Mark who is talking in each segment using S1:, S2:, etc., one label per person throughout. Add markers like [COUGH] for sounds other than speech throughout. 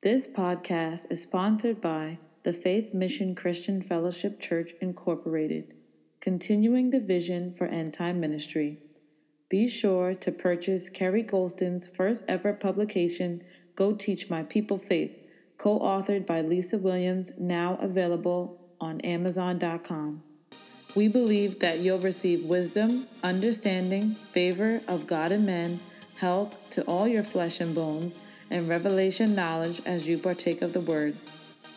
S1: This podcast is sponsored by the Faith Mission Christian Fellowship Church, Incorporated, continuing the vision for end time ministry. Be sure to purchase Kerry Golston's first ever publication, Go Teach My People Faith, co authored by Lisa Williams, now available on Amazon.com. We believe that you'll receive wisdom, understanding, favor of God and men, health to all your flesh and bones and revelation knowledge as you partake of the word.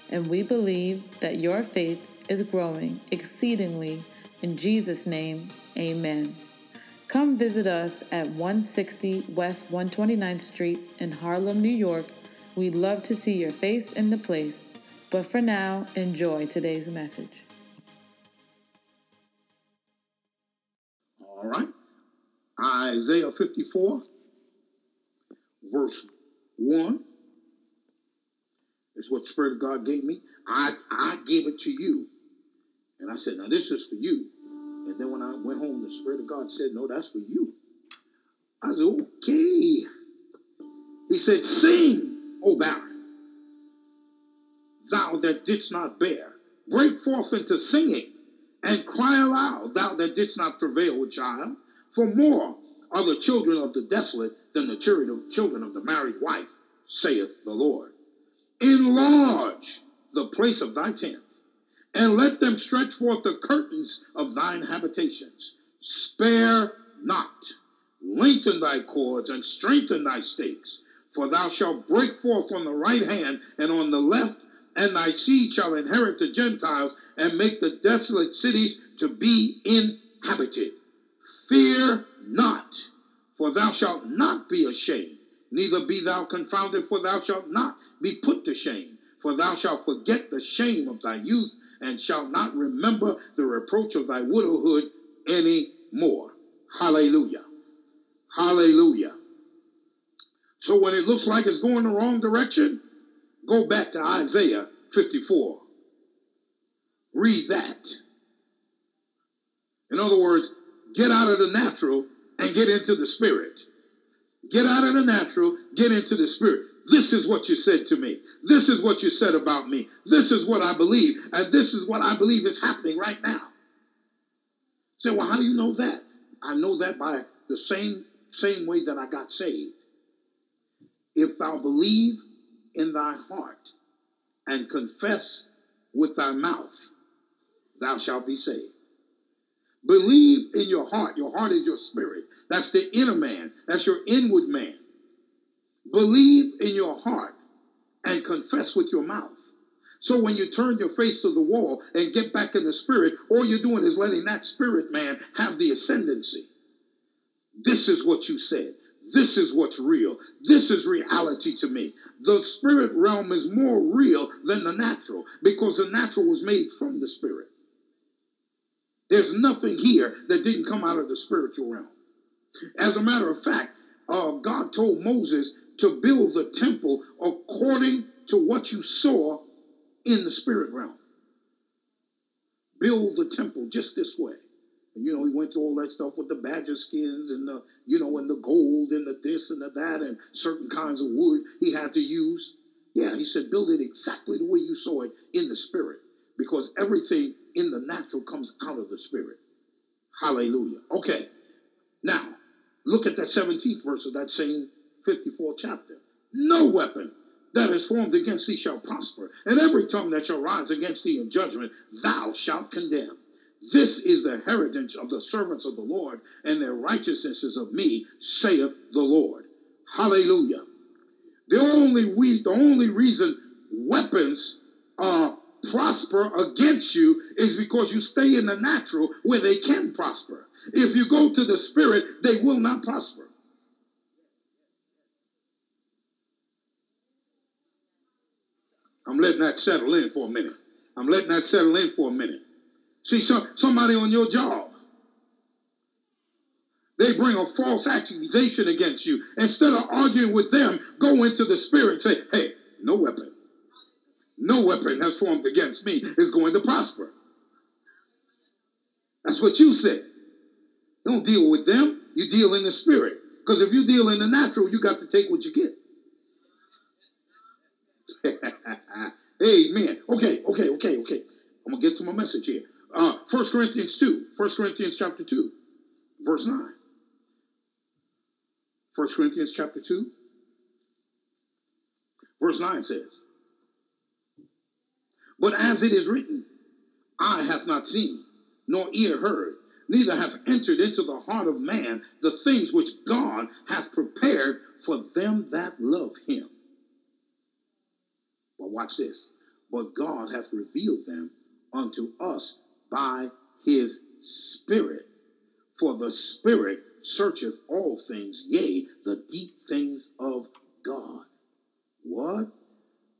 S1: And we believe that your faith is growing exceedingly. In Jesus' name, amen. Come visit us at 160 West 129th Street in Harlem, New York. We'd love to see your face in the place. But for now, enjoy today's message.
S2: All right. Isaiah 54, verse 1 is what the Spirit of God gave me. I, I gave it to you. And I said, now this is for you. And then when I went home, the Spirit of God said, no, that's for you. I said, okay. He said, sing, O barren, thou that didst not bear. Break forth into singing and cry aloud, thou that didst not travail with child. For more are the children of the desolate than the children of the married wife, saith the Lord. Enlarge the place of thy tent, and let them stretch forth the curtains of thine habitations. Spare not, lengthen thy cords, and strengthen thy stakes. For thou shalt break forth on the right hand and on the left, and thy seed shall inherit the Gentiles, and make the desolate cities to be inhabited. Fear not for thou shalt not be ashamed, neither be thou confounded, for thou shalt not be put to shame. For thou shalt forget the shame of thy youth, and shalt not remember the reproach of thy widowhood any more. Hallelujah. Hallelujah. So when it looks like it's going the wrong direction, go back to Isaiah 54. Read that. In other words, get out of the natural and get into the spirit. Get out of the natural, get into the spirit. This is what you said to me. This is what you said about me. This is what I believe. And this is what I believe is happening right now. Say, well, how do you know that? I know that by the same, same way that I got saved. If thou believe in thy heart and confess with thy mouth, thou shalt be saved. Believe in your heart. Your heart is your spirit. That's the inner man. That's your inward man. Believe in your heart and confess with your mouth. So when you turn your face to the wall and get back in the spirit, all you're doing is letting that spirit man have the ascendancy. This is what you said. This is what's real. This is reality to me. The spirit realm is more real than the natural because the natural was made from the spirit. There's nothing here that didn't come out of the spiritual realm. As a matter of fact, uh, God told Moses to build the temple according to what you saw in the spirit realm. Build the temple just this way. And you know, he went through all that stuff with the badger skins and the, you know, and the gold and the this and the that and certain kinds of wood he had to use. Yeah, he said, build it exactly the way you saw it in the spirit. Because everything in the natural comes out of the spirit. Hallelujah. Okay. Now, Look at that 17th verse of that same 54th chapter. No weapon that is formed against thee shall prosper, and every tongue that shall rise against thee in judgment thou shalt condemn. This is the heritage of the servants of the Lord, and their righteousness is of me, saith the Lord. Hallelujah. The only we, the only reason weapons uh, prosper against you is because you stay in the natural where they can prosper. If you go to the spirit, they will not prosper. I'm letting that settle in for a minute. I'm letting that settle in for a minute. See, so, somebody on your job, they bring a false accusation against you. Instead of arguing with them, go into the spirit and say, hey, no weapon. No weapon that's formed against me is going to prosper. That's what you said. Don't deal with them. You deal in the spirit. Because if you deal in the natural, you got to take what you get. [LAUGHS] Amen. Okay, okay, okay, okay. I'm gonna get to my message here. Uh, 1 Corinthians 2. 1 Corinthians chapter 2, verse 9. 1 Corinthians chapter 2, verse 9 says, But as it is written, eye hath not seen, nor ear heard, neither have entered into the heart of man the things which God hath prepared for them that love him. But watch this. But God hath revealed them unto us by his Spirit. For the Spirit searcheth all things, yea, the deep things of God. What?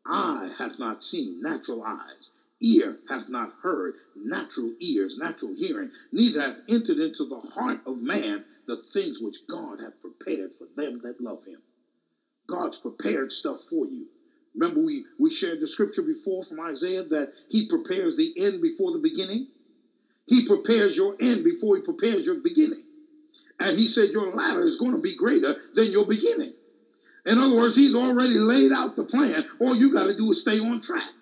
S2: Eye hath not seen, natural eyes. Ear hath not heard, natural ears, natural hearing. Neither hath entered into the heart of man the things which God hath prepared for them that love him. God's prepared stuff for you. Remember, we, we shared the scripture before from Isaiah that he prepares the end before the beginning. He prepares your end before he prepares your beginning. And he said your latter is going to be greater than your beginning. In other words, he's already laid out the plan. All you got to do is stay on track.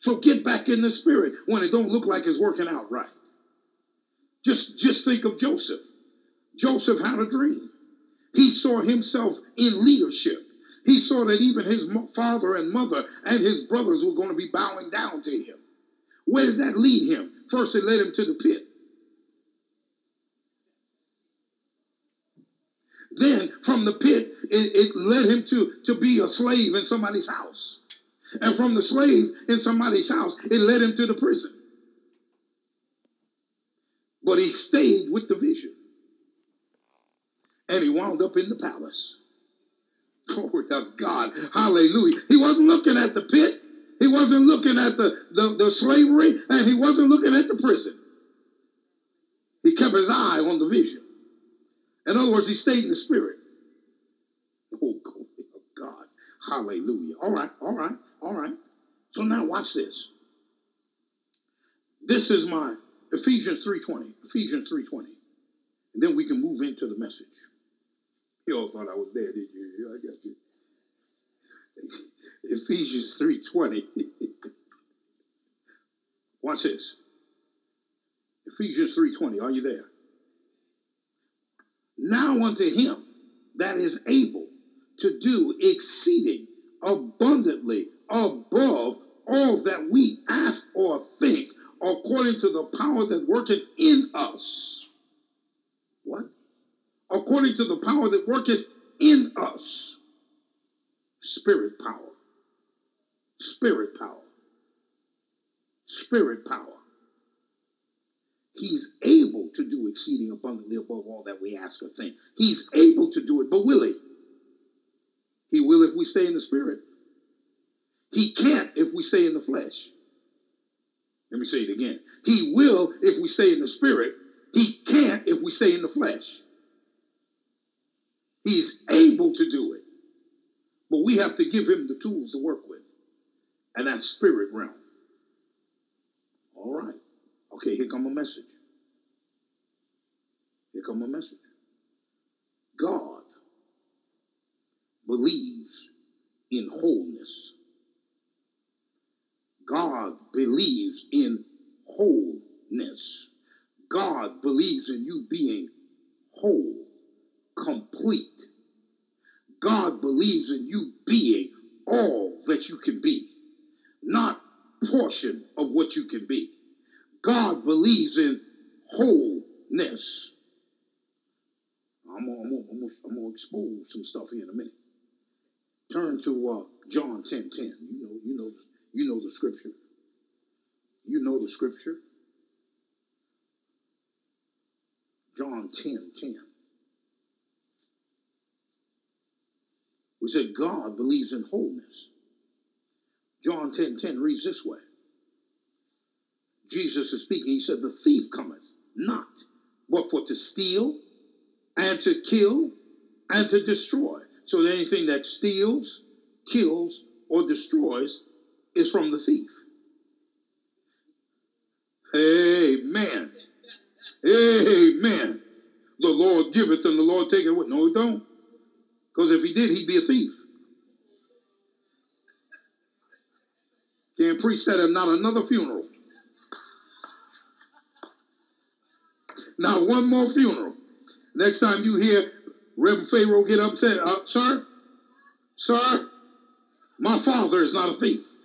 S2: So get back in the spirit when it don't look like it's working out right. Just, just think of Joseph. Joseph had a dream. He saw himself in leadership. He saw that even his father and mother and his brothers were going to be bowing down to him. Where did that lead him? First, it led him to the pit. Then, from the pit, it, it led him to, to be a slave in somebody's house. And from the slave in somebody's house, it led him to the prison. But he stayed with the vision. And he wound up in the palace. Glory to God. Hallelujah. He wasn't looking at the pit. He wasn't looking at the, the, the slavery, and he wasn't looking at the prison. He kept his eye on the vision. In other words, he stayed in the spirit. Oh, glory God. Hallelujah. All right, all right, all right. So now watch this. This is my Ephesians 3.20. Ephesians 3.20. And then we can move into the message. You all thought I was there, did you? I got you. [LAUGHS] Ephesians 3.20. [LAUGHS] Watch this. Ephesians 3.20. Are you there? Now unto him that is able to do exceeding abundantly above all that we ask or think according to the power that worketh in us. What? According to the power that worketh in us. Spirit power. Spirit power. Spirit power. He's able to do exceeding abundantly above all that we ask or think. He's able to do it, but will he? He will if we stay in the spirit. He can't if we stay in the flesh. Let me say it again. He will if we stay in the spirit. He can't if we stay in the flesh. He's able to do it. But we have to give him the tools to work with. And that's spirit realm. All right. Okay, here come a message. Here come a message. God believes in wholeness. God believes in wholeness. God believes in you being whole, complete. God believes in you being all that you can be, not portion of what you can be. God believes in wholeness. I'm gonna, I'm, gonna, I'm gonna expose some stuff here in a minute. Turn to uh, John 10 10. You know, you know, you know the scripture. You know the scripture. John 10 10. We said God believes in wholeness. John 10 10 reads this way. Jesus is speaking. He said, The thief cometh not, but for to steal and to kill and to destroy. So anything that steals, kills, or destroys is from the thief. Amen. Amen. The Lord giveth and the Lord taketh away. No, he don't. Because if he did, he'd be a thief. Can't preach that at not another funeral. Now one more funeral. Next time you hear Reverend Pharaoh get upset, uh, sir, sir, my father is not a thief.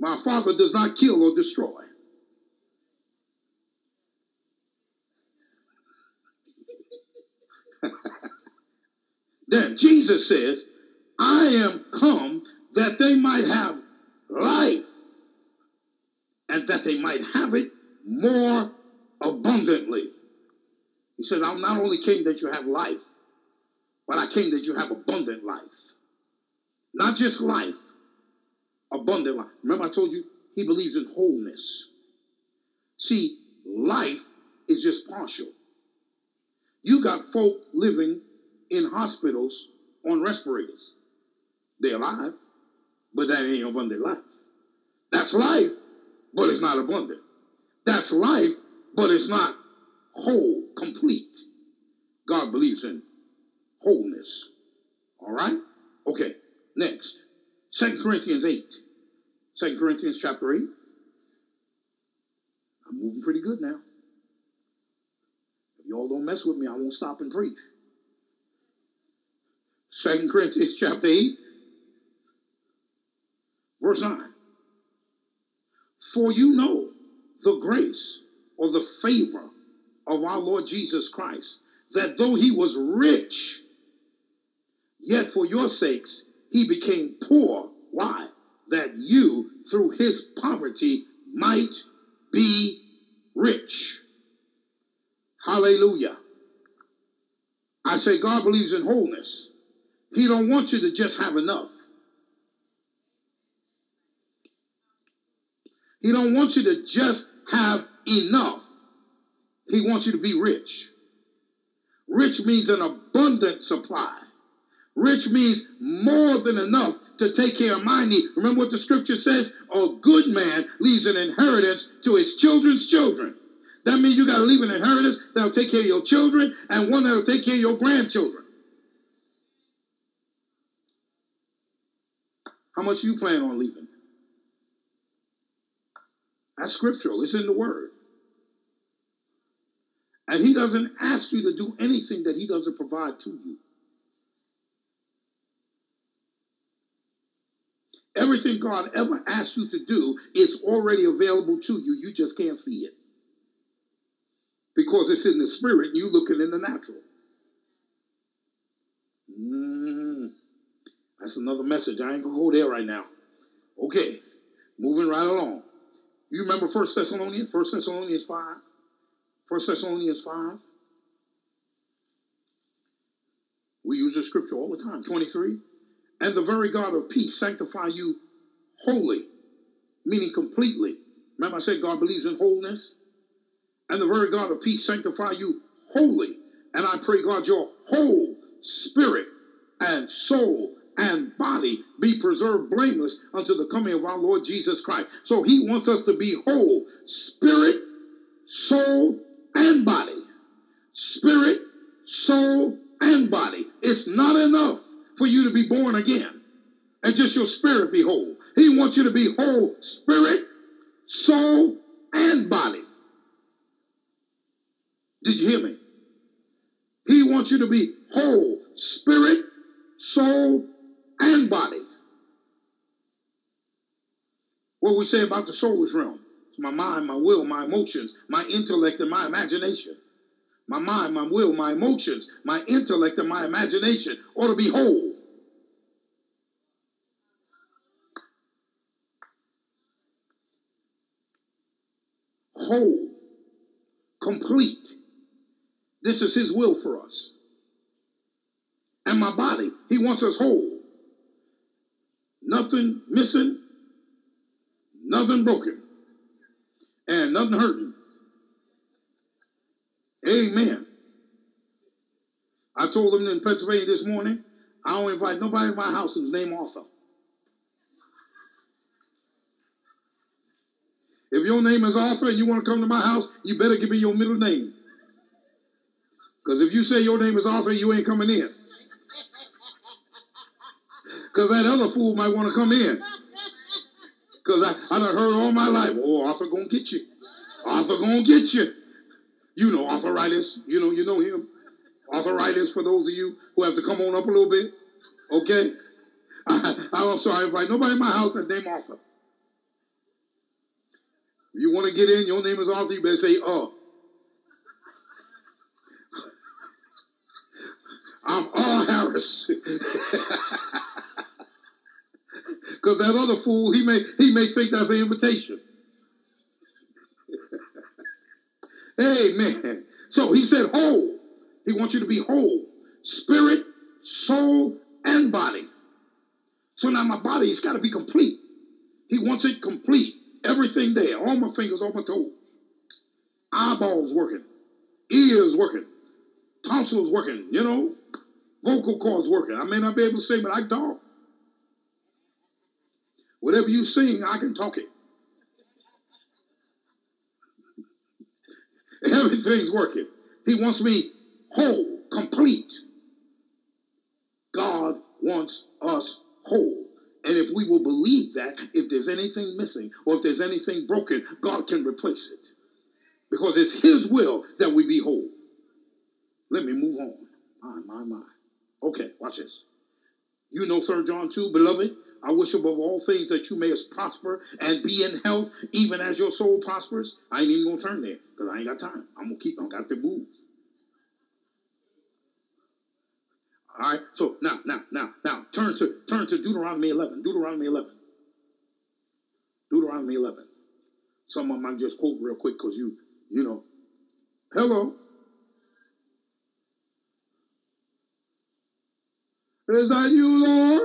S2: My father does not kill or destroy. [LAUGHS] then Jesus says, I am come that they might have life and that they might have it more abundantly. He said, I'm not only came that you have life, but I came that you have abundant life. Not just life, abundant life. Remember, I told you he believes in wholeness. See, life is just partial. You got folk living in hospitals on respirators. They're alive, but that ain't abundant life. That's life, but it's not abundant. That's life, but it's not whole, complete. God believes in wholeness. All right? Okay, next. Second Corinthians 8. 2 Corinthians chapter 8. I'm moving pretty good now. If y'all don't mess with me, I won't stop and preach. 2 Corinthians chapter 8, verse 9. For you know the grace or the favor of our Lord Jesus Christ, that though he was rich, yet for your sakes he became poor. Why? That you, through his poverty, might be rich. Hallelujah. I say God believes in wholeness. He don't want you to just have enough. He don't want you to just have enough. He wants you to be rich. Rich means an abundant supply. Rich means more than enough to take care of my need. Remember what the scripture says? A good man leaves an inheritance to his children's children. That means you got to leave an inheritance that'll take care of your children and one that'll take care of your grandchildren. How much you plan on leaving? That's scriptural. It's in the word. And he doesn't ask you to do anything that he doesn't provide to you. Everything God ever asks you to do is already available to you. You just can't see it. Because it's in the spirit and you looking in the natural. Mm, that's another message. I ain't gonna go there right now. Okay, moving right along. You remember First Thessalonians? First Thessalonians 5? First Thessalonians 5. We use the scripture all the time. 23. And the very God of peace sanctify you wholly, meaning completely. Remember, I said God believes in wholeness? And the very God of peace sanctify you wholly. And I pray, God, your whole spirit and soul and body be preserved blameless unto the coming of our Lord Jesus Christ. So he wants us to be whole spirit, soul, and body. Spirit, soul, and body. It's not enough for you to be born again and just your spirit be whole. He wants you to be whole spirit, soul, and body. Did you hear me? He wants you to be whole spirit, soul, and body. What we say about the soulish realm? My mind, my will, my emotions, my intellect, and my imagination. My mind, my will, my emotions, my intellect, and my imagination ought to be. Whole. Complete. This is his will for us. And my body, he wants us whole. Nothing missing, nothing broken, and nothing hurting. Amen. I told them in Pennsylvania this morning, I don't invite nobody in my house whose name Arthur. If your name is Arthur and you want to come to my house, you better give me your middle name. Because if you say your name is Arthur, you ain't coming in. Because that other fool might want to come in. Because I, I done heard all my life, oh, Arthur gonna get you. Arthur gonna get you. You know Arthur arthritis. You know, you know him. Arthur Arthritis for those of you who have to come on up a little bit. Okay? I, [LAUGHS] I'm sorry, if I nobody in my house that name Arthur. You want to get in, your name is Arthur, you better say, uh. I'm R. Harris. [LAUGHS] Because that other fool, he may he may think that's an invitation. [LAUGHS] Amen. So he said whole. He wants you to be whole. Spirit, soul, and body. So now my body has got to be complete. He wants it complete. Everything there. All my fingers, all my toes. Eyeballs working. Ears working. Tonsils working, you know. Vocal cords working. I may not be able to sing, but I talk. Whatever you sing, I can talk it. [LAUGHS] Everything's working. He wants me whole, complete. God wants us whole. And if we will believe that, if there's anything missing or if there's anything broken, God can replace it. Because it's His will that we be whole. Let me move on. My, my, my. Okay, watch this. You know 3 John 2, beloved, I wish above all things that you may prosper and be in health, even as your soul prospers. I ain't even gonna turn there because I ain't got time. I'm gonna keep. I got to move. All right. So now, now, now, now, turn to turn to Deuteronomy 11. Deuteronomy 11. Deuteronomy 11. Some of them I just quote real quick because you, you know. Hello. Is that you, Lord?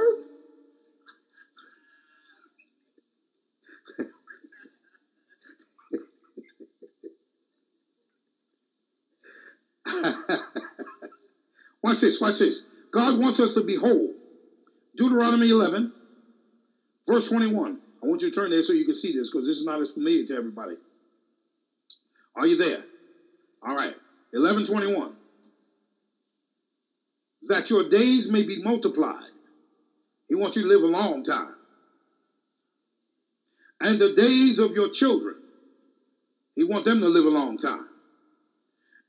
S2: [LAUGHS] watch this, watch this. God wants us to be whole. Deuteronomy 11, verse 21. I want you to turn there so you can see this because this is not as familiar to everybody. Are you there? All right. 1121. That your days may be multiplied. He wants you to live a long time. And the days of your children. He wants them to live a long time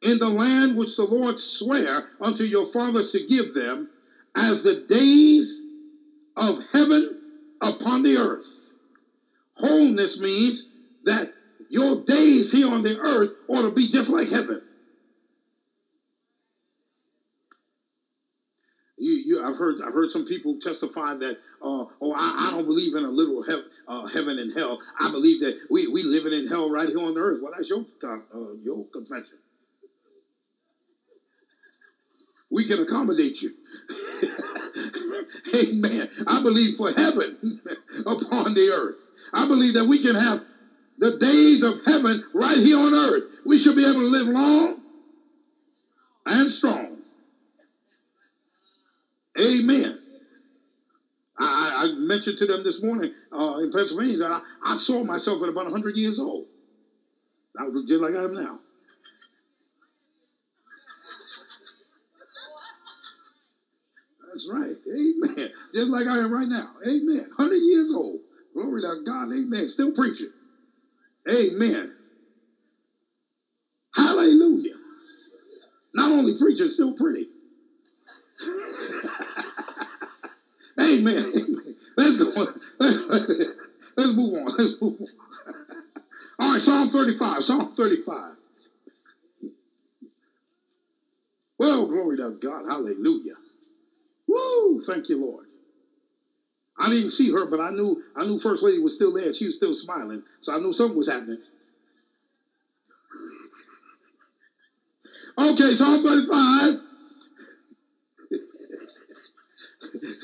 S2: in the land which the Lord sware unto your fathers to give them, as the days of heaven upon the earth. Wholeness means that your days here on the earth ought to be just like heaven. You, you, I've heard I've heard some people testify that uh, oh I, I, don't believe in a literal uh, heaven and hell. I believe that we we living in hell right here on the earth. Well, that's your uh, your confession. We can accommodate you. [LAUGHS] Amen. I believe for heaven [LAUGHS] upon the earth. I believe that we can have the days of heaven right here on earth. We should be able to live long and strong. Amen. I, I mentioned to them this morning uh, in Pennsylvania that I, I saw myself at about 100 years old. I was just like I am now. That's right. Amen. Just like I am right now. Amen. 100 years old. Glory to God. Amen. Still preaching. Amen. Hallelujah. Not only preaching, still pretty. Amen. [LAUGHS] Amen. Let's go. [LAUGHS] Let's move on. Let's move on. [LAUGHS] All right, Psalm 35. Psalm 35. Well, glory to God. Hallelujah. Woo! Thank you, Lord. I didn't see her, but I knew I knew First Lady was still there. She was still smiling, so I knew something was happening. Okay, Psalm 35.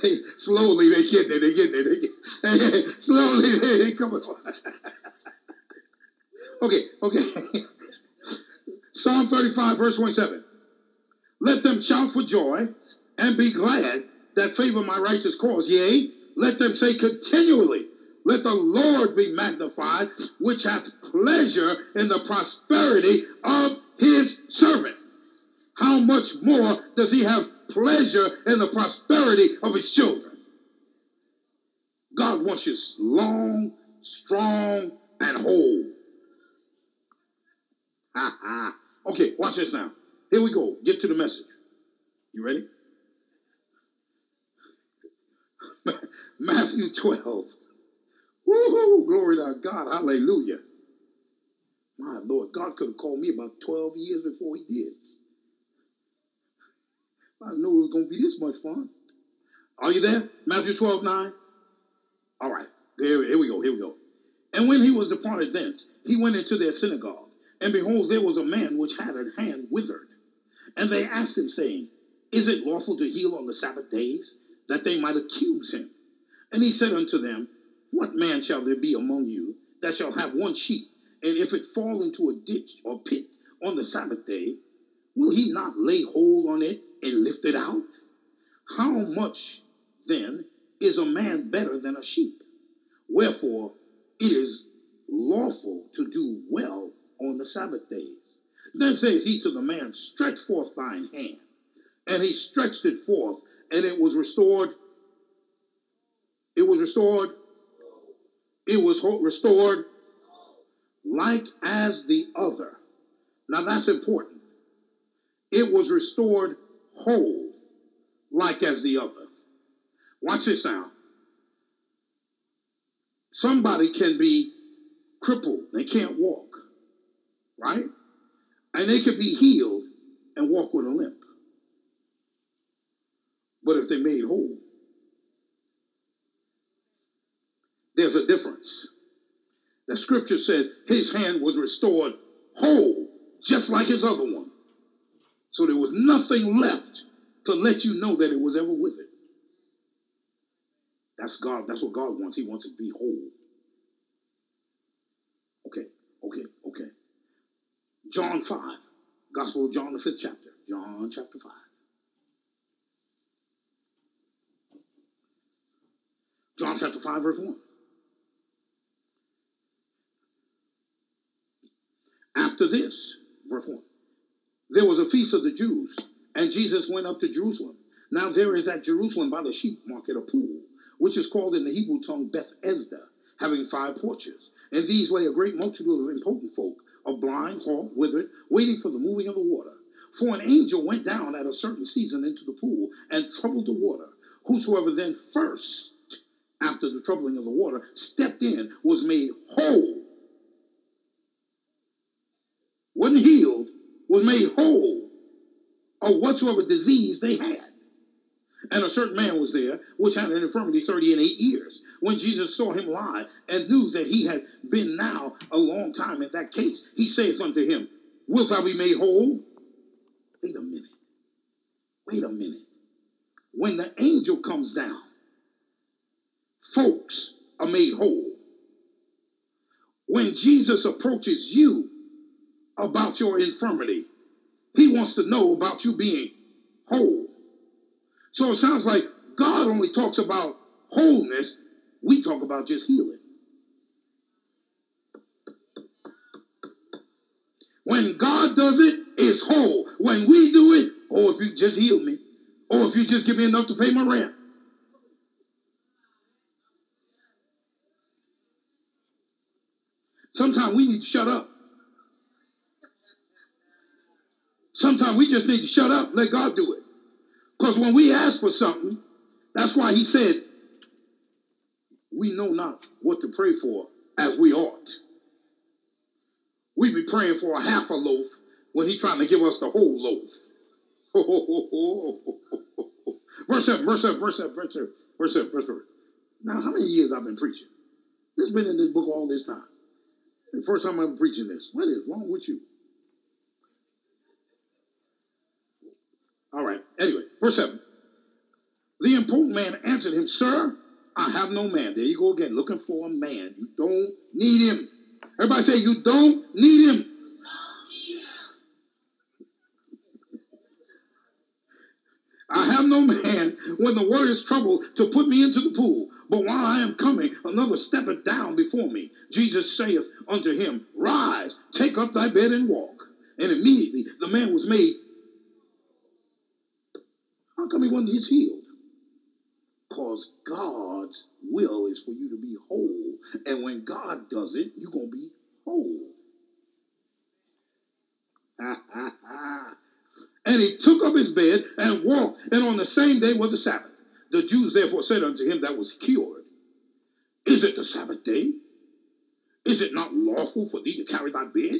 S2: hey, slowly they get there, they get there, they get hey, slowly they, they come on. okay, okay. Psalm 35, verse 27. Let them shout for joy and be glad that favor my righteous cause. Yea, let them say continually, let the Lord be magnified, which hath pleasure in the prosperity of his servant. How much more does he have pleasure in the prosperity of his children? God wants you long strong, and whole. Ha ha. Okay, watch this now. Here we go. Get to the message. You ready? Matthew 12. Woohoo! Glory to God. Hallelujah. My Lord, God could have called me about 12 years before he did. I knew it was going to be this much fun. Are you there? Matthew 12, 9? All right. Here, here we go. Here we go. And when he was departed thence, he went into their synagogue. And behold, there was a man which had a hand withered. And they asked him, saying, Is it lawful to heal on the Sabbath days? That they might accuse him. And he said unto them, What man shall there be among you that shall have one sheep, and if it fall into a ditch or pit on the Sabbath day, will he not lay hold on it and lift it out? How much then is a man better than a sheep? Wherefore it is lawful to do well on the Sabbath days. Then says he to the man, Stretch forth thine hand. And he stretched it forth, and it was restored. It was restored. It was restored like as the other. Now that's important. It was restored whole, like as the other. Watch this now. Somebody can be crippled, they can't walk, right? And they could be healed and walk with a limp. But if they made whole, there's a difference. The scripture says his hand was restored whole, just like his other one. So there was nothing left to let you know that it was ever with it. That's God. That's what God wants. He wants it to be whole. Okay, okay, okay. John 5. Gospel of John, the fifth chapter. John chapter 5. John chapter 5, verse 1. After this, verse 1, there was a feast of the Jews, and Jesus went up to Jerusalem. Now there is at Jerusalem by the sheep market a pool, which is called in the Hebrew tongue Bethesda, having five porches. And these lay a great multitude of impotent folk, of blind, halt, withered, waiting for the moving of the water. For an angel went down at a certain season into the pool and troubled the water. Whosoever then first, after the troubling of the water, stepped in was made whole. Wasn't healed, was made whole of whatsoever disease they had. And a certain man was there, which had an infirmity thirty and eight years. When Jesus saw him lie and knew that he had been now a long time in that case, he saith unto him, Wilt thou be made whole? Wait a minute. Wait a minute. When the angel comes down, folks are made whole. When Jesus approaches you about your infirmity, he wants to know about you being whole. So it sounds like God only talks about wholeness, we talk about just healing. When God does it, it's whole. When we do it, oh, if you just heal me, or if you just give me enough to pay my rent. Sometimes we need to shut up. Sometimes we just need to shut up, let God do it. Because when we ask for something, that's why he said, we know not what to pray for as we ought. We be praying for a half a loaf when he's trying to give us the whole loaf. [LAUGHS] verse 7, verse 7, verse 7, verse 7, verse 7, verse 7. Now, how many years I've been preaching? This been in this book all this time. The first time I'm preaching this. What is wrong with you? All right. Anyway, verse 7. The important man answered him, Sir, I have no man. There you go again, looking for a man. You don't need him. Everybody say, You don't need him. I have no man when the word is troubled to put me into the pool. But while I am coming, another steppeth down before me. Jesus saith unto him, Rise, take up thy bed and walk. And immediately the man was made. How come he wasn't just healed? Because God's will is for you to be whole. And when God does it, you're going to be whole. Ah, ah, ah. and he took up his bed and walked, and on the same day was the Sabbath. The Jews therefore said unto him that was cured, Is it the Sabbath day? Is it not lawful for thee to carry thy bed?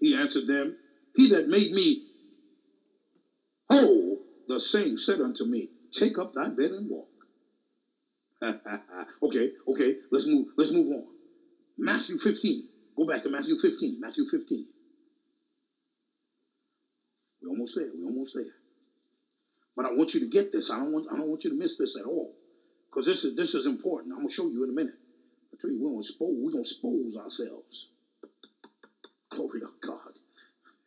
S2: He answered them, He that made me whole, the same said unto me, Take up thy bed and walk. [LAUGHS] okay, okay, let's move, let's move on. Matthew 15. Go back to Matthew 15. Matthew 15. We're almost there. We're almost there. But I want you to get this. I don't want I don't want you to miss this at all. Because this is this is important. I'm gonna show you in a minute. I tell you, we're gonna expose, we're gonna expose ourselves. Glory to God.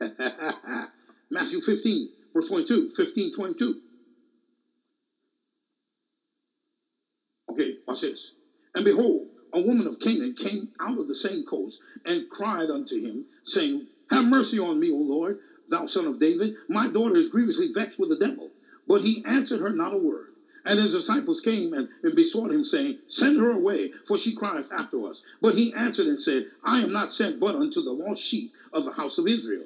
S2: [LAUGHS] Matthew 15, verse 22. 15, 22. Okay, watch this. And behold, a woman of Canaan came out of the same coast and cried unto him, saying, Have mercy on me, O Lord, thou son of David. My daughter is grievously vexed with the devil. But he answered her not a word. And his disciples came and, and besought him, saying, Send her away, for she crieth after us. But he answered and said, I am not sent but unto the lost sheep of the house of Israel.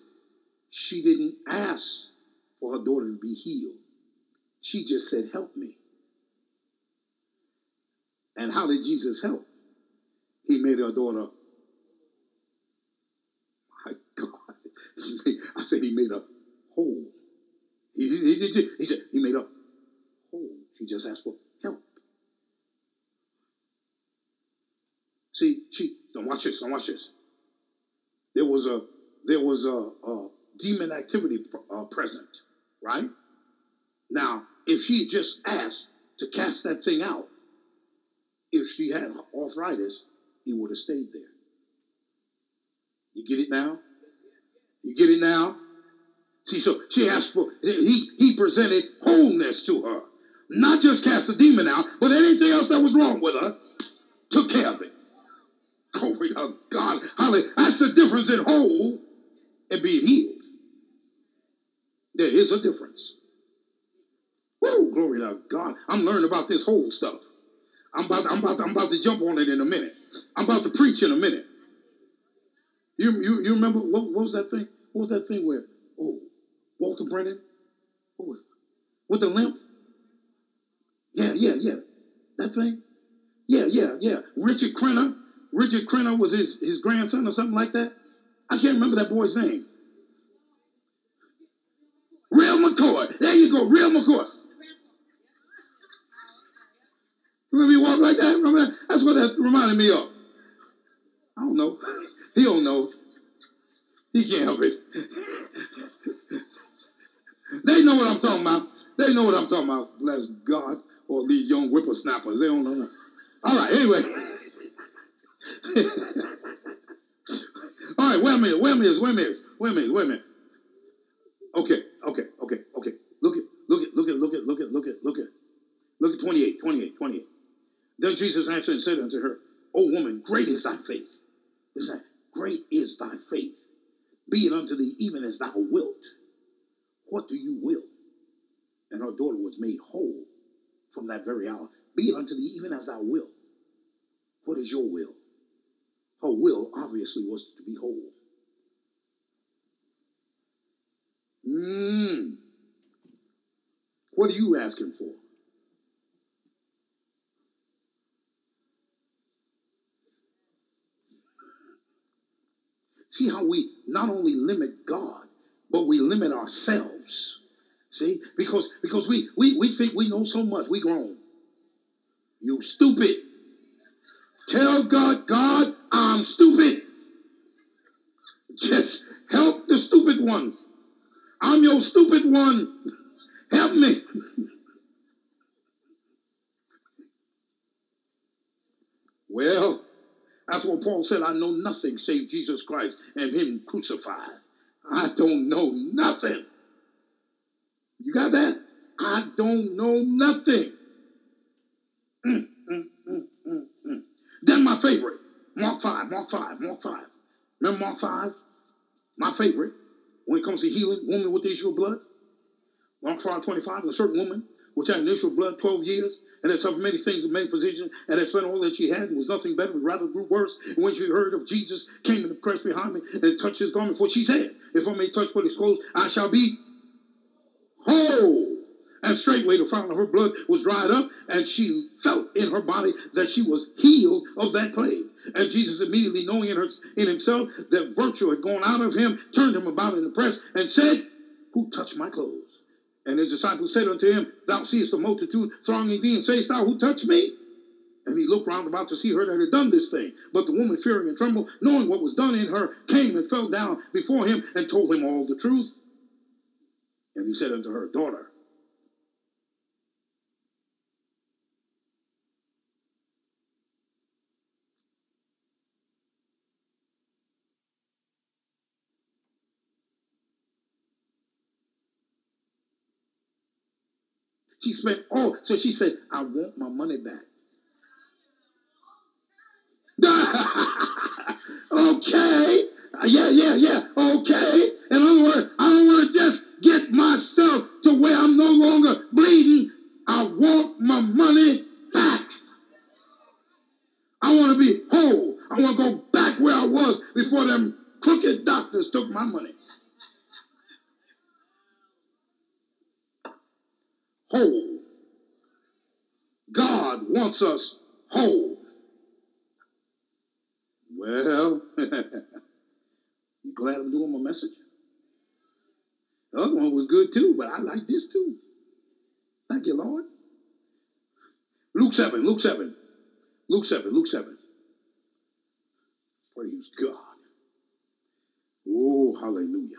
S2: She didn't ask for her daughter to be healed. She just said, Help me. And how did Jesus help? He made her daughter. My God. [LAUGHS] I said he made her whole. He, he, he, he said he made her whole. She just asked for help. See, she don't watch this. Don't watch this. There was a there was a, a demon activity uh, present, right? Now, if she just asked to cast that thing out, if she had arthritis, he would have stayed there. You get it now? You get it now? See, so she asked for, he, he presented wholeness to her. Not just cast the demon out, but anything else that was wrong with her, took care of it. Glory to God. Hallelujah. That's the difference in whole and being healed. There is a difference. Woo, glory to God. I'm learning about this whole stuff. I'm about, I'm about, I'm about to jump on it in a minute. I'm about to preach in a minute. You, you, you remember what, what was that thing? What was that thing where? Oh, Walter Brennan, oh, with the limp. Yeah, yeah, yeah. That thing. Yeah, yeah, yeah. Richard Crenna. Richard Crenna was his, his grandson or something like that. I can't remember that boy's name. Real McCoy. There you go, Real McCoy. Remember he walked like that? Remember that? That's what that reminded me of. I don't know. [LAUGHS] He don't know. He can't help it. [LAUGHS] they know what I'm talking about. They know what I'm talking about. Bless God. Or these young whippersnappers. They don't know. All right, anyway. [LAUGHS] All right, wait a minute, wait a minute, wait a minute, wait a minute, wait a minute. Okay, okay, okay, okay. Look at, look at, look at, look at, look at, look at, look at, look at 28, 28, 28. Then Jesus answered and said unto her, O woman, great is thy faith. Listen, great is thy faith. Be it unto thee even as thou wilt. What do you will? And her daughter was made whole from that very hour. Be it unto thee even as thou wilt. What is your will? Her will obviously was to be whole. Mm. What are you asking for? See how we not only limit God, but we limit ourselves. See? Because because we we, we think we know so much. We grown. You stupid. Tell God, God, I'm stupid. Just help the stupid one. I'm your stupid one. Help me. [LAUGHS] Well, that's what Paul said. I know nothing save Jesus Christ and Him crucified. I don't know nothing. You got that? I don't know nothing. Mm, mm, mm, mm, mm. Then my favorite, Mark 5, Mark 5, Mark 5. Remember Mark 5? My favorite, when it comes to healing, woman with the issue of blood. Mark 5, 25, a certain woman which issue of blood 12 years, and had suffered many things with many physicians, and had spent all that she had, and was nothing better, but rather grew worse. And when she heard of Jesus, came in the press behind me and touched his garment, for she said, If I may touch what his clothes, I shall be whole. And straightway the fountain of her blood was dried up, and she felt in her body that she was healed of that plague. And Jesus, immediately knowing in, her, in himself that virtue had gone out of him, turned him about in the press and said, Who touched my clothes? And his disciples said unto him, Thou seest the multitude thronging thee, and sayest thou, Who touched me? And he looked round about to see her that had done this thing. But the woman, fearing and trembling, knowing what was done in her, came and fell down before him and told him all the truth. And he said unto her, Daughter, She spent all, so she said, I want my money back. [LAUGHS] okay. Yeah, yeah, yeah. Okay. In other words, I don't want to just get myself to where I'm no longer bleeding. I want my money back. I want to be whole. I want to go back where I was before them crooked doctors took my money. whole. Wants us whole. Well, [LAUGHS] you glad I'm doing my message? The other one was good too, but I like this too. Thank you, Lord. Luke 7, Luke 7, Luke 7, Luke 7. Praise God. Oh, hallelujah.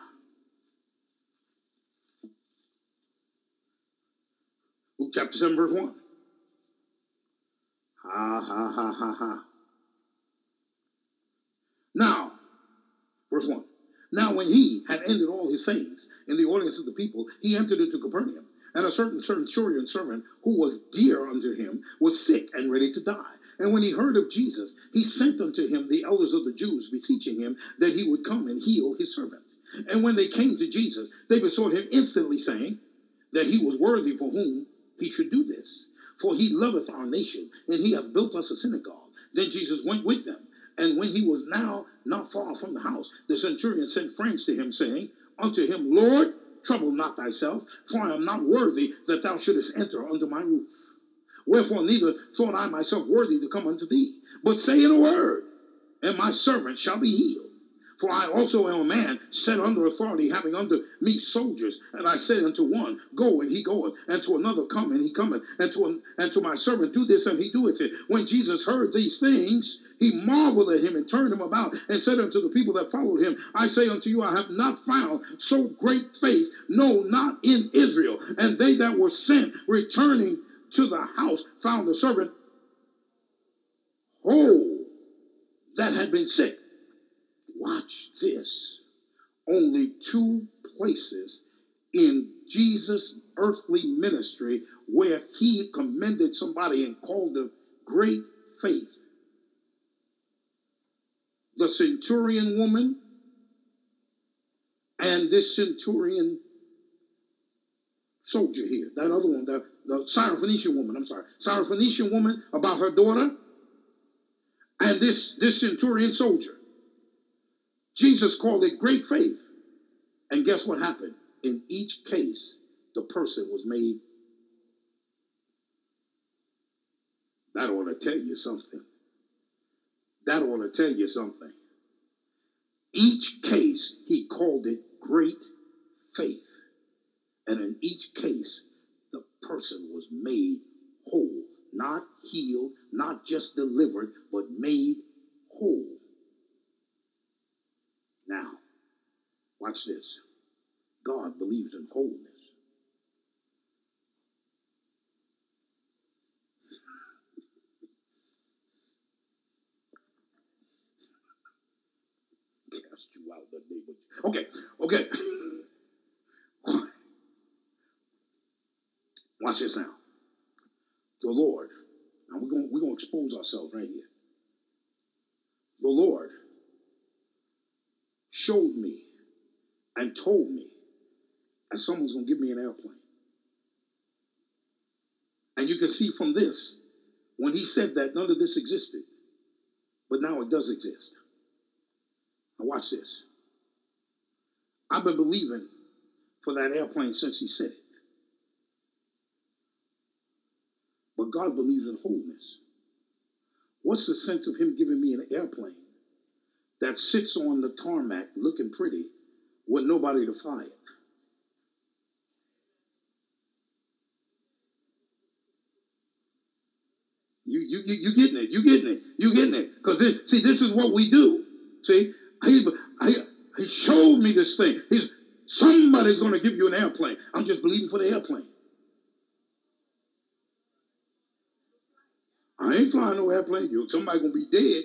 S2: Luke chapter 7, verse 1. Ha, ha, ha, ha. Now, verse 1. Now, when he had ended all his sayings in the audience of the people, he entered into Capernaum. And a certain centurion servant who was dear unto him was sick and ready to die. And when he heard of Jesus, he sent unto him the elders of the Jews, beseeching him that he would come and heal his servant. And when they came to Jesus, they besought him instantly, saying that he was worthy for whom he should do this. For he loveth our nation, and he hath built us a synagogue. Then Jesus went with them. And when he was now not far from the house, the centurion sent friends to him, saying unto him, Lord, trouble not thyself, for I am not worthy that thou shouldest enter under my roof. Wherefore neither thought I myself worthy to come unto thee, but say in a word, and my servant shall be healed. For I also am a man set under authority, having under me soldiers. And I said unto one, Go, and he goeth, and to another, Come, and he cometh, and to, an, and to my servant, Do this, and he doeth it. When Jesus heard these things, he marveled at him and turned him about and said unto the people that followed him, I say unto you, I have not found so great faith, no, not in Israel. And they that were sent, returning to the house, found the servant whole that had been sick. Watch this. Only two places in Jesus' earthly ministry where he commended somebody and called them great faith. The centurion woman and this centurion soldier here. That other one, the, the Syrophoenician woman, I'm sorry. Syrophoenician woman about her daughter and this, this centurion soldier. Jesus called it great faith. And guess what happened? In each case, the person was made. That ought to tell you something. That ought to tell you something. Each case, he called it great faith. And in each case, the person was made whole, not healed, not just delivered, but made whole. Watch this. God believes in wholeness. Cast you out the name Okay, okay. Watch this now. The Lord, now we're going we're gonna expose ourselves right here. The Lord showed me and told me that someone's going to give me an airplane. And you can see from this, when he said that, none of this existed. But now it does exist. Now, watch this. I've been believing for that airplane since he said it. But God believes in wholeness. What's the sense of him giving me an airplane that sits on the tarmac looking pretty with nobody to fly it? You, you, you, you getting it. You getting it. You getting it. Because, see, this is what we do. See, he, he, he showed me this thing. He's, somebody's going to give you an airplane. I'm just believing for the airplane. I ain't flying no airplane. You, somebody going to be dead.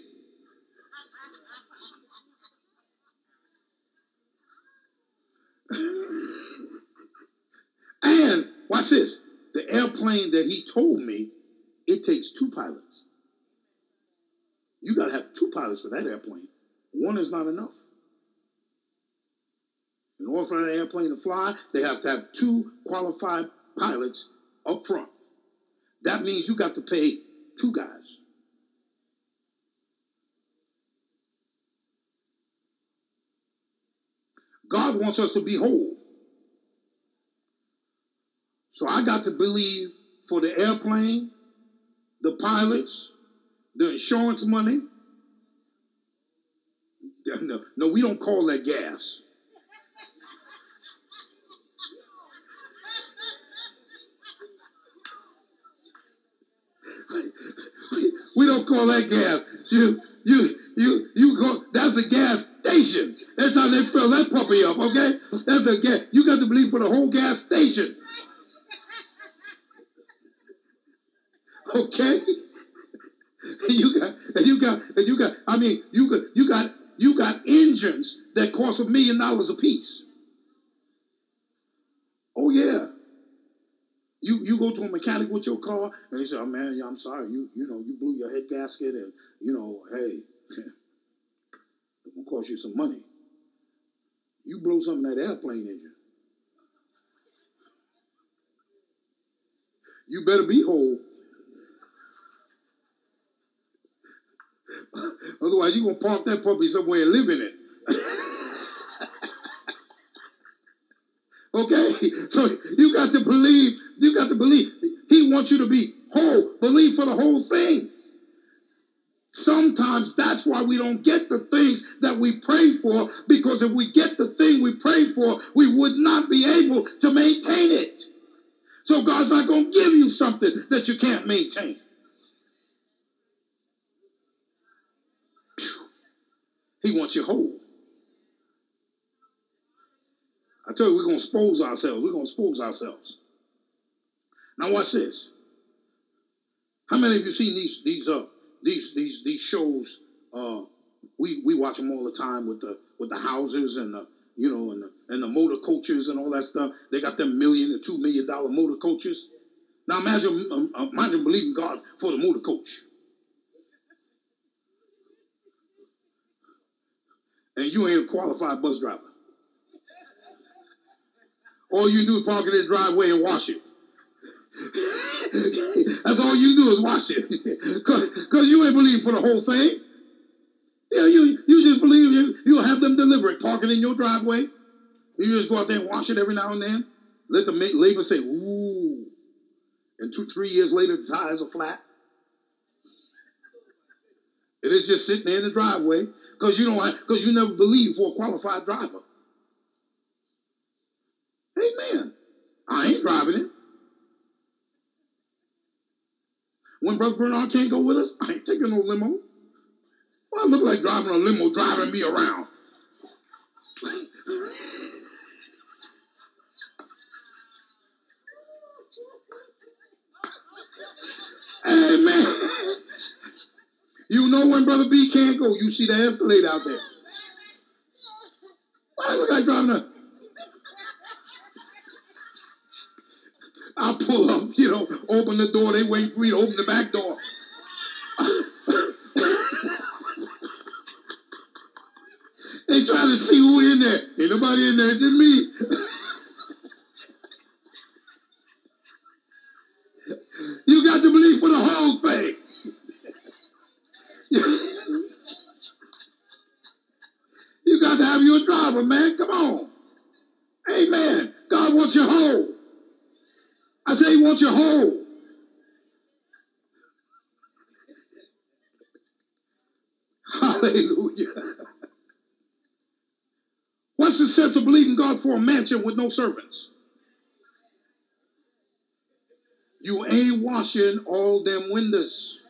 S2: and watch this. The airplane that he told me it takes two pilots. You got to have two pilots for that airplane. One is not enough. In order for an airplane to fly, they have to have two qualified pilots up front. That means you got to pay two guys. God wants us to be whole. So I got to believe for the airplane the pilots, the insurance money. [LAUGHS] No, no, we don't call that gas. [LAUGHS] we don't call that gas. You, you, you, you go. That's the gas station. That's how they fill that puppy up. Okay, that's the gas. You got to believe for the whole gas station. Okay? And you got, and you got, and you got, I mean, you got, you got, you got engines that cost a million dollars a piece. Oh yeah. You you go to a mechanic with your car and he say, Oh man, I'm sorry, you you know, you blew your head gasket and you know, hey, [LAUGHS] it's gonna cost you some money. You blow something that airplane engine. You better be whole [LAUGHS] Otherwise, you're going to park that puppy somewhere and live in it. [LAUGHS] okay? So you got to believe, you got to believe. He wants you to be whole. Believe for the whole thing. Sometimes that's why we don't get the things that we pray for, because if we get the thing we pray for, we would not be able to maintain it. So God's not going to give you something that you can't maintain. He wants you whole. I tell you, we're going to expose ourselves. We're going to expose ourselves. Now watch this. How many of you seen these these uh these these these shows? Uh, we we watch them all the time with the with the houses and the you know and the, and the motor coaches and all that stuff. They got them million and two million dollar motor coaches. Now imagine um, uh, imagine believing God for the motor coach. And you ain't a qualified bus driver. All you do is park in the driveway and wash it. [LAUGHS] That's all you do is wash it. [LAUGHS] Because you ain't believing for the whole thing. Yeah, you, you just believe you, you'll have them deliver it, park it in your driveway. You just go out there and wash it every now and then. Let the labor say, ooh. And two, three years later, the tires are flat. It is just sitting there in the driveway because you don't because you never believe for a qualified driver. Amen. I ain't driving it. When Brother Bernard can't go with us, I ain't taking no limo. Well, I look like driving a limo, driving me around. Amen. You know when Brother B can't go, you see the escalator out there. Why look like driving a. I pull up, you know, open the door. They wait for me to open the back door. they trying to see who in there. Ain't nobody in there, just me. Whole. Hallelujah. What's the sense of believing God for a mansion with no servants? You ain't washing all them windows.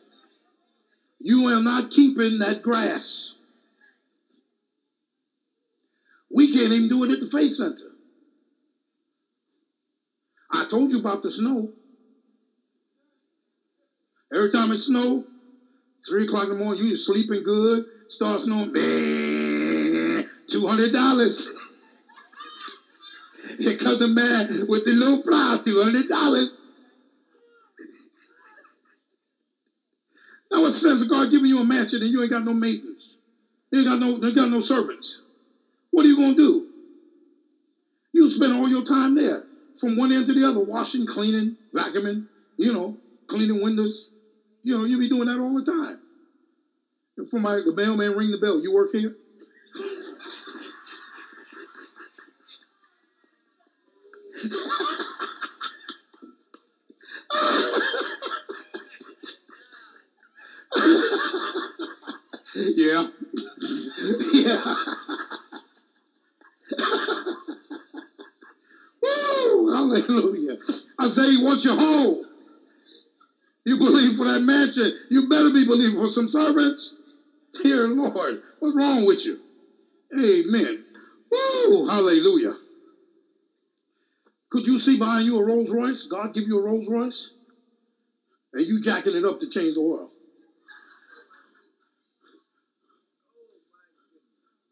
S2: You are not keeping that grass. We can't even do it at the Faith Center. I told you about the snow. Every time it snow, three o'clock in the morning, you sleeping good, start snowing, two hundred dollars. [LAUGHS] Here comes the man with the little plow, two hundred dollars. Now, what sense of God giving you a mansion and you ain't got no maintenance? You ain't got no, you got no servants. What are you gonna do? You spend all your time there from one end to the other, washing, cleaning, vacuuming, you know, cleaning windows. You know, you be doing that all the time. For my the mailman ring the bell, you work here? Better be believing for some servants. Dear Lord, what's wrong with you? Amen. Woo! Hallelujah. Could you see behind you a Rolls Royce? God give you a Rolls Royce? And you jacking it up to change the oil.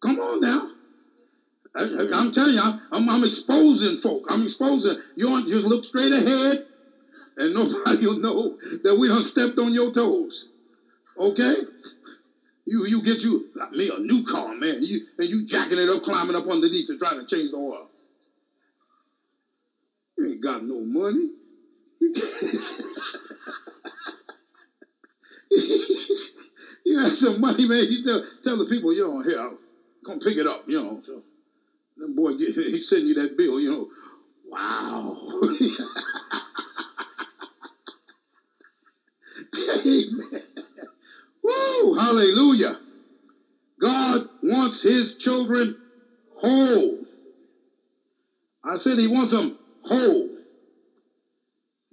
S2: Come on now. I, am telling you, I'm, I'm, exposing folk. I'm exposing. You want just look straight ahead, and [LAUGHS] nobody will know that we done stepped on your toes. Okay? You you get you like me a new car, man. You and you jacking it up, climbing up underneath and trying to change the oil. You ain't got no money. [LAUGHS] you got some money, man. You tell tell the people, you know, here, I'm gonna pick it up, you know. So boy get [LAUGHS] he sending you that bill, you know. Wow. [LAUGHS] Amen. Hallelujah. God wants his children whole. I said he wants them whole.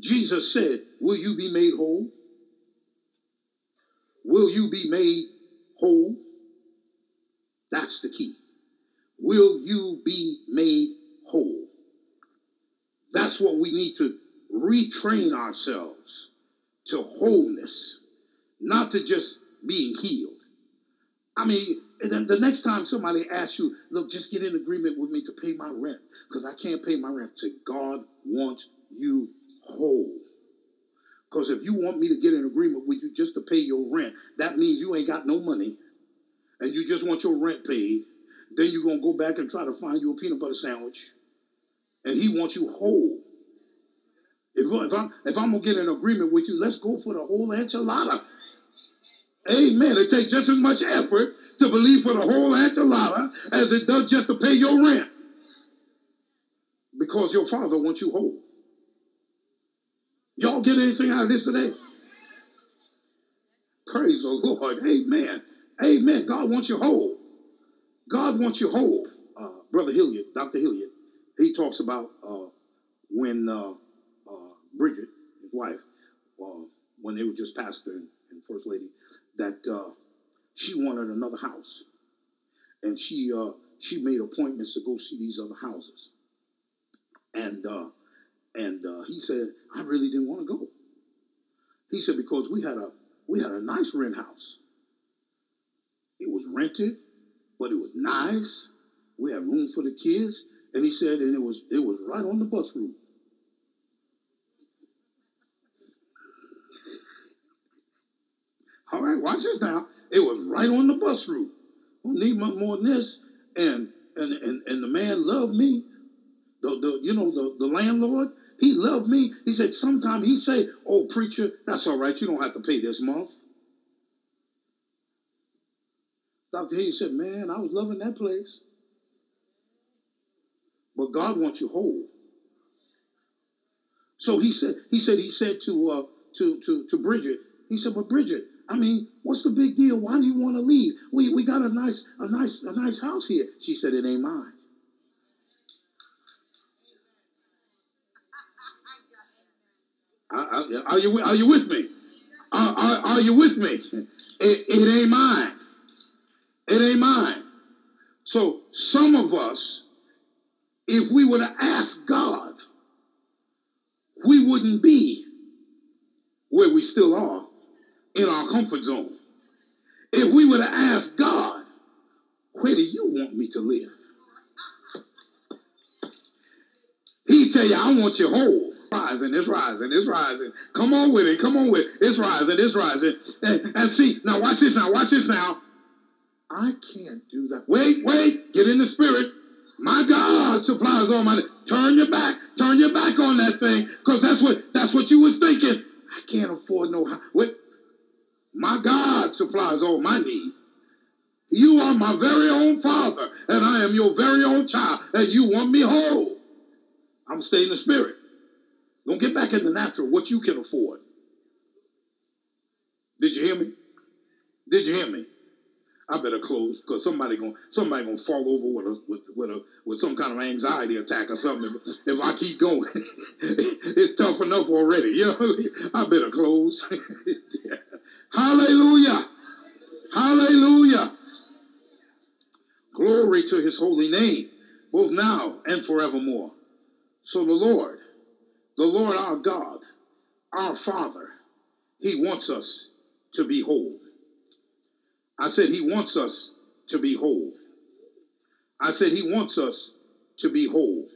S2: Jesus said, Will you be made whole? Will you be made whole? That's the key. Will you be made whole? That's what we need to retrain ourselves to wholeness, not to just being healed. I mean, the next time somebody asks you, look, just get in agreement with me to pay my rent because I can't pay my rent. Say, God wants you whole. Because if you want me to get in agreement with you just to pay your rent, that means you ain't got no money and you just want your rent paid. Then you're going to go back and try to find you a peanut butter sandwich. And he wants you whole. If, if, I'm, if I'm going to get in agreement with you, let's go for the whole enchilada. Amen. It takes just as much effort to believe for the whole enchilada as it does just to pay your rent. Because your father wants you whole. Y'all get anything out of this today? Praise the Lord. Amen. Amen. God wants you whole. God wants you whole. Uh, Brother Hilliard, Dr. Hilliard, he talks about uh, when uh, uh Bridget, his wife, uh, when they were just pastor and, and first lady, that uh, she wanted another house, and she uh, she made appointments to go see these other houses, and uh, and uh, he said, I really didn't want to go. He said because we had a we had a nice rent house. It was rented, but it was nice. We had room for the kids, and he said, and it was it was right on the bus route. All right, watch this now. It was right on the bus route. Don't need much more than this. And and and, and the man loved me. The, the you know the, the landlord, he loved me. He said sometimes he say, Oh preacher, that's all right, you don't have to pay this month. Dr. Hayes said, Man, I was loving that place. But God wants you whole. So he said, he said, he said to uh to to to Bridget, he said, But Bridget, I mean, what's the big deal? Why do you want to leave? We we got a nice a nice a nice house here. She said, It ain't mine. Are, you are you with me? Are, are, are you with me? It, it ain't mine. It ain't mine. So some of us, if we were to ask God, we wouldn't be where we still are in our comfort zone. If we were to ask God, where do you want me to live? He tell you, I want you whole. Rising, it's rising, it's rising. Come on with it, come on with it. It's rising, it's rising. And, and see, now watch this now, watch this now. I can't do that. Wait, wait, get in the spirit. My God supplies all my Turn your back, turn your back on that thing, because that's what that's what you was thinking. I can't afford no. My God supplies all my needs. You are my very own father, and I am your very own child, and you want me whole. I'm staying in the spirit. Don't get back in the natural, what you can afford. Did you hear me? Did you hear me? I better close because somebody gonna somebody gonna fall over with a with, with a with some kind of anxiety attack or something. If, if I keep going, [LAUGHS] it's tough enough already. [LAUGHS] You know, I better close. [LAUGHS] Hallelujah. Hallelujah. Glory to his holy name, both now and forevermore. So the Lord, the Lord our God, our Father, he wants us to be whole. I said he wants us to be whole. I said he wants us to be whole.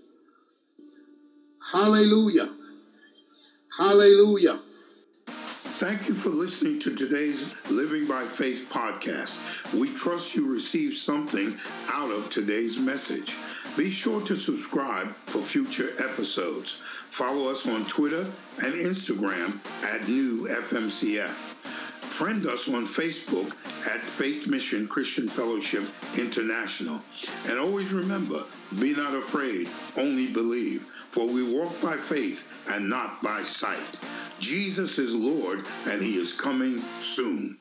S2: Hallelujah. Hallelujah. Thank you for listening to today's Living by Faith podcast. We trust you received something out of today's message. Be sure to subscribe for future episodes. Follow us on Twitter and Instagram at New FMCF. Friend us on Facebook at Faith Mission Christian Fellowship International. And always remember, be not afraid, only believe, for we walk by faith and not by sight. Jesus is Lord, and he is coming soon.